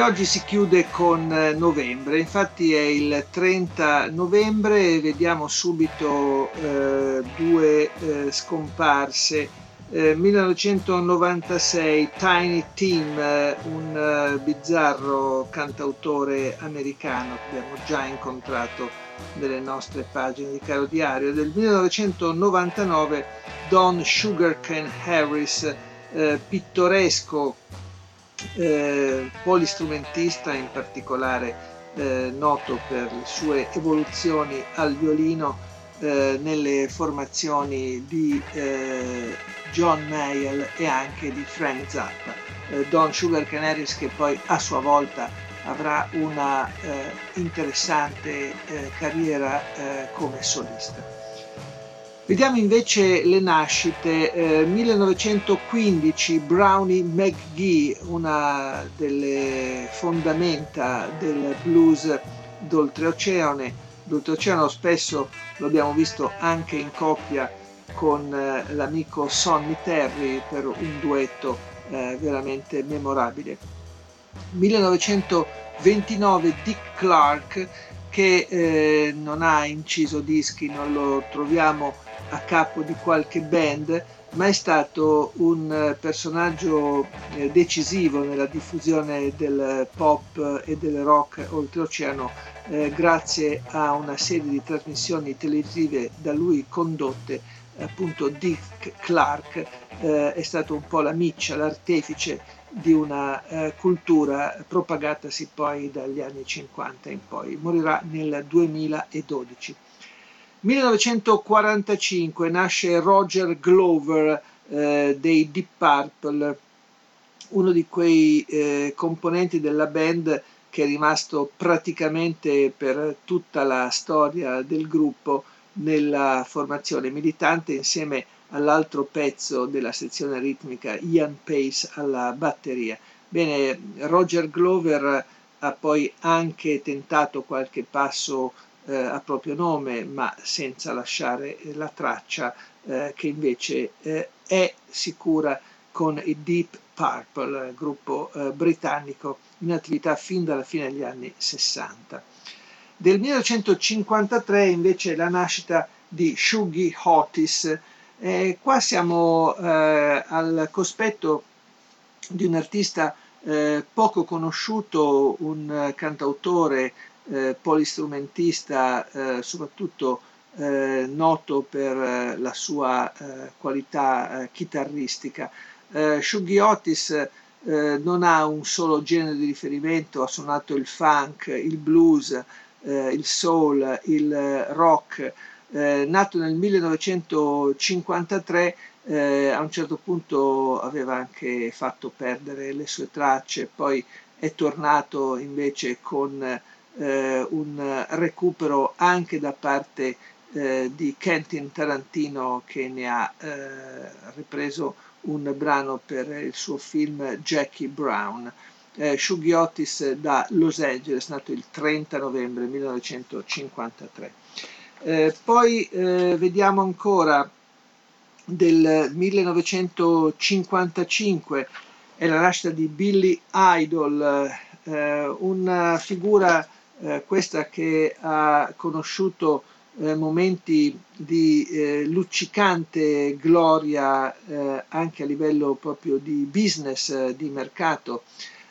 Oggi si chiude con eh, novembre, infatti è il 30 novembre e vediamo subito eh, due eh, scomparse. Eh, 1996 Tiny Tim, eh, un eh, bizzarro cantautore americano che abbiamo già incontrato nelle nostre pagine di Caro Diario. Del 1999 Don Sugarcane Harris, pittoresco eh, polistrumentista in particolare eh, noto per le sue evoluzioni al violino eh, nelle formazioni di eh, John Mayall e anche di Frank Zappa. Eh, Don Sugar Canaries che poi a sua volta avrà una interessante carriera come solista. Vediamo invece le nascite. Eh, 1915 Brownie McGee, una delle fondamenta del blues d'oltreoceano. D'oltreoceano spesso lo abbiamo visto anche in coppia con eh, l'amico Sonny Terry per un duetto eh, veramente memorabile. 1929 Dick Clark che eh, non ha inciso dischi, non lo troviamo a capo di qualche band, ma è stato un eh, personaggio eh, decisivo nella diffusione del pop e del rock oltreoceano eh, grazie a una serie di trasmissioni televisive da lui condotte appunto Dick Clark eh, è stato un po' la miccia, l'artefice di una eh, cultura propagatasi poi dagli anni 50 in poi. Morirà nel 2012. 1945 nasce Roger Glover eh, dei Deep Purple, uno di quei eh, componenti della band che è rimasto praticamente per tutta la storia del gruppo nella formazione militante insieme all'altro pezzo della sezione ritmica Ian Pace alla batteria. Bene, Roger Glover ha poi anche tentato qualche passo eh, a proprio nome, ma senza lasciare la traccia eh, che invece eh, è sicura con i Deep Purple, gruppo eh, britannico in attività fin dalla fine degli anni 60. Del 1953 invece la nascita di Shuggy Otis. Eh, qua siamo eh, al cospetto di un artista eh, poco conosciuto, un cantautore eh, polistrumentista eh, soprattutto eh, noto per eh, la sua eh, qualità eh, chitarristica. Eh, Shuggy Otis non ha un solo genere di riferimento, ha suonato il funk, il blues, il soul, il rock. nato nel 1953 a un certo punto aveva anche fatto perdere le sue tracce, poi è tornato invece con eh, un recupero anche da parte eh, di Quentin Tarantino che ne ha eh, ripreso un brano per il suo film Jackie Brown. Eh, Shuggy Otis da Los Angeles, nato il 30 novembre 1953. Eh, poi eh, vediamo ancora del 1955 è la nascita di Billy Idol, eh, una figura eh, questa che ha conosciuto eh, momenti di eh, luccicante gloria eh, anche a livello proprio di business, eh, di mercato,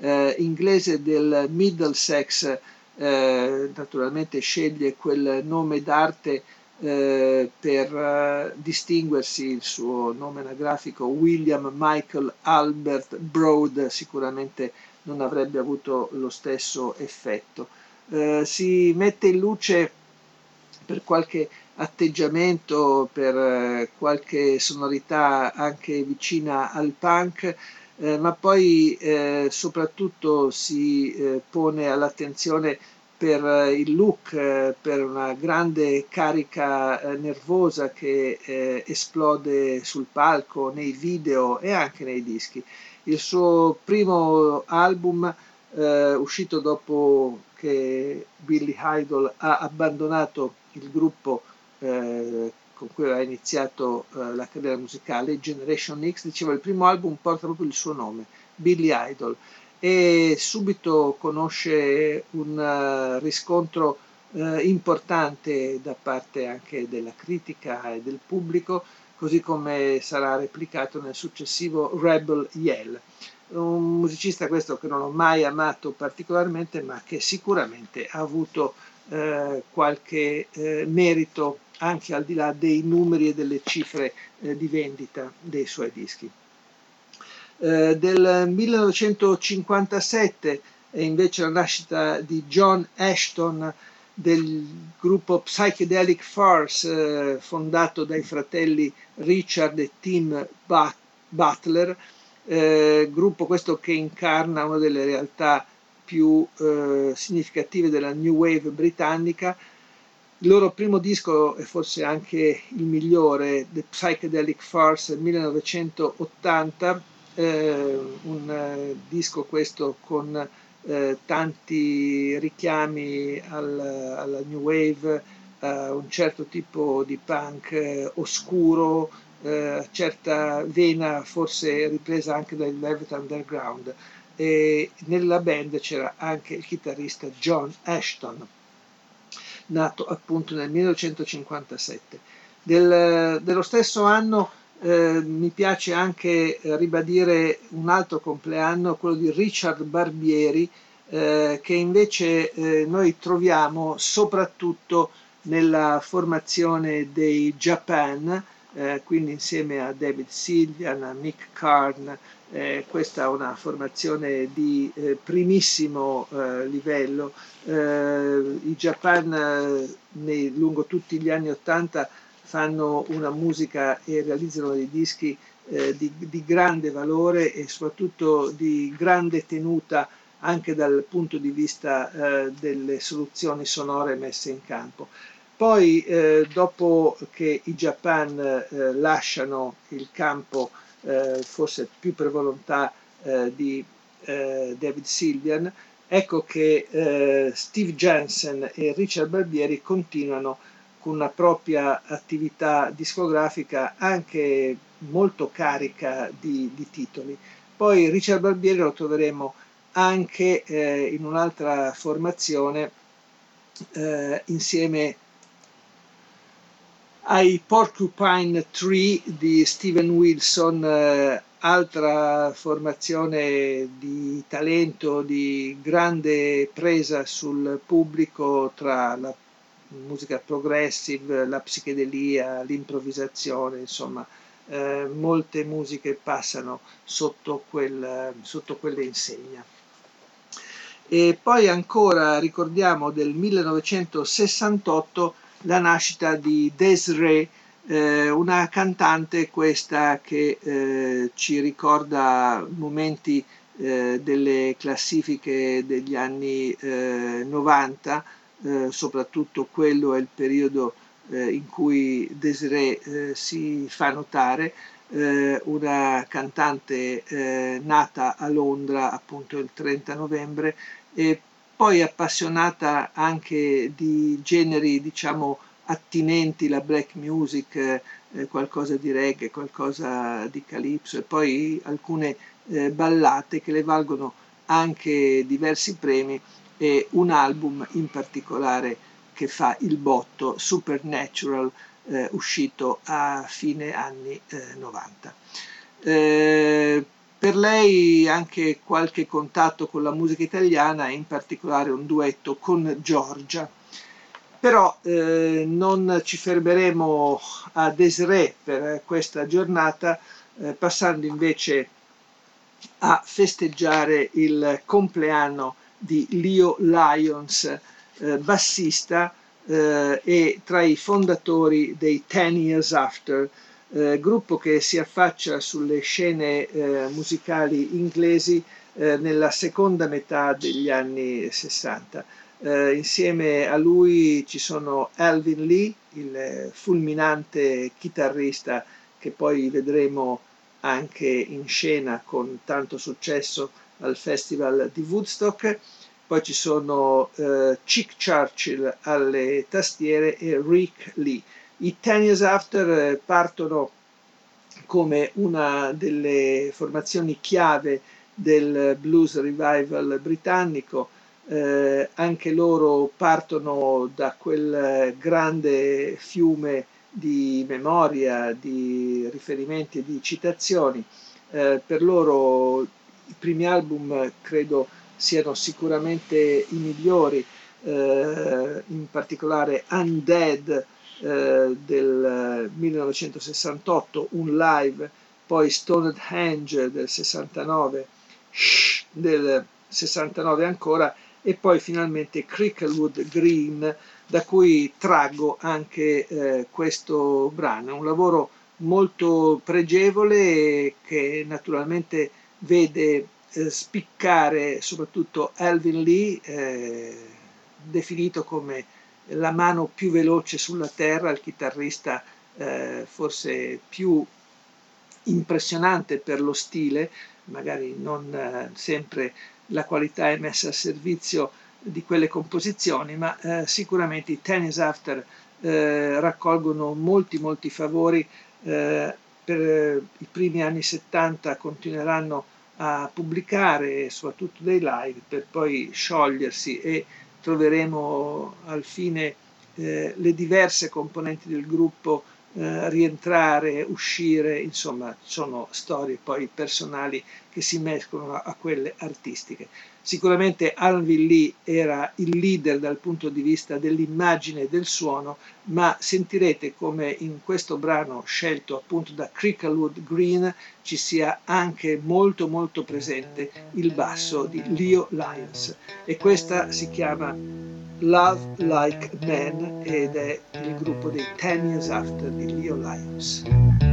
inglese del Middlesex, naturalmente sceglie quel nome d'arte per distinguersi il suo nome anagrafico William Michael Albert Broad sicuramente non avrebbe avuto lo stesso effetto. Eh, si mette in luce per qualche atteggiamento, per eh, qualche sonorità anche vicina al punk, eh, ma poi eh, soprattutto si eh, pone all'attenzione per eh, il look, per una grande carica nervosa che esplode sul palco, nei video e anche nei dischi. Il suo primo album, uscito dopo che Billy Idol ha abbandonato il gruppo con cui aveva iniziato uh, la carriera musicale, Generation X, diceva il primo album porta proprio il suo nome, Billy Idol, e subito conosce un uh, riscontro uh, importante da parte anche della critica e del pubblico, così come sarà replicato nel successivo Rebel Yell. Un musicista questo che non ho mai amato particolarmente, ma che sicuramente ha avuto qualche merito anche al di là dei numeri e delle cifre eh, di vendita dei suoi dischi. Eh, del 1957 è invece la nascita di John Ashton del gruppo Psychedelic Farce eh, fondato dai fratelli Richard e Tim Butler, eh, gruppo questo che incarna una delle realtà più eh, significative della New Wave britannica, il loro primo disco e forse anche il migliore, The Psychedelic Farce 1980, eh, un eh, disco questo con eh, tanti richiami al, alla New Wave, a un certo tipo di punk eh, oscuro, eh, certa vena forse ripresa anche dal Velvet Underground. E nella band c'era anche il chitarrista John Ashton nato appunto nel 1957. Del, dello stesso anno eh, mi piace anche ribadire un altro compleanno, quello di Richard Barbieri, eh, che invece eh, noi troviamo soprattutto nella formazione dei Japan, eh, quindi insieme a David Silvian, a Mick Karn, eh, questa è una formazione di eh, primissimo eh, livello. Eh, I Japan eh, nei, lungo tutti gli anni Ottanta fanno una musica e realizzano dei dischi eh, di, di, grande valore e soprattutto di grande tenuta anche dal punto di vista delle soluzioni sonore messe in campo. Poi, dopo che i Japan lasciano il campo eh, forse più per volontà eh, di eh, David Silvian, ecco che eh, Steve Jensen e Richard Barbieri continuano con una propria attività discografica anche molto carica di, di titoli. Poi Richard Barbieri lo troveremo anche eh, in un'altra formazione eh, insieme ai Porcupine Tree di Steven Wilson, eh, altra formazione di talento, di grande presa sul pubblico tra la musica progressive, la psichedelia, l'improvvisazione, insomma, eh, molte musiche passano sotto, quel, sotto quelle insegna. E poi ancora ricordiamo del 1968 la nascita di Desiree, eh, una cantante questa che eh, ci ricorda momenti eh, delle classifiche degli anni 90, eh, eh, soprattutto quello è il periodo eh, in cui Desiree si fa notare, una cantante nata a Londra appunto il 30 novembre e poi appassionata anche di generi, diciamo, attinenti la black music, eh, qualcosa di reggae, qualcosa di calypso e poi alcune eh, ballate che le valgono anche diversi premi e un album in particolare che fa il botto, Supernatural, eh, uscito a fine anni 90. Per lei anche qualche contatto con la musica italiana, in particolare un duetto con Giorgia. Però eh, non ci fermeremo a Desiree per questa giornata, eh, passando invece a festeggiare il compleanno di Leo Lyons, eh, bassista eh, e tra i fondatori dei Ten Years After, eh, gruppo che si affaccia sulle scene eh, musicali inglesi eh, nella seconda metà degli anni 60. Eh, insieme a lui ci sono Alvin Lee, il fulminante chitarrista che poi vedremo anche in scena con tanto successo al Festival di Woodstock. Poi ci sono eh, Chick Churchill alle tastiere e Rick Lee. I Ten Years After eh, partono come una delle formazioni chiave del blues revival britannico. Eh, anche loro partono da quel grande fiume di memoria, di riferimenti e di citazioni. Eh, per loro i primi album credo siano sicuramente i migliori, eh, in particolare Undead eh, del 1968, un live, poi Stonehenge del 69, Shh del 69 ancora e poi finalmente Cricklewood Green da cui traggo anche eh, questo brano. È un lavoro molto pregevole che naturalmente vede eh, spiccare soprattutto Alvin Lee, eh, definito come la mano più veloce sulla terra, il chitarrista eh, forse più impressionante per lo stile, magari non eh, sempre la qualità è messa a servizio di quelle composizioni, ma eh, sicuramente i Tennis After eh, raccolgono molti molti favori eh, per eh, i primi anni 70 continueranno a pubblicare soprattutto dei live per poi sciogliersi e troveremo al fine eh, le diverse componenti del gruppo eh, rientrare, uscire, insomma sono storie poi personali che si mescolano a, a quelle artistiche. Sicuramente Alvin Lee era il leader dal punto di vista dell'immagine e del suono, ma sentirete come in questo brano scelto appunto da Cricklewood Green ci sia anche molto molto presente il basso di Leo Lyons e questa si chiama Love Like Men ed è il gruppo dei Ten Years After di Leo Lyons.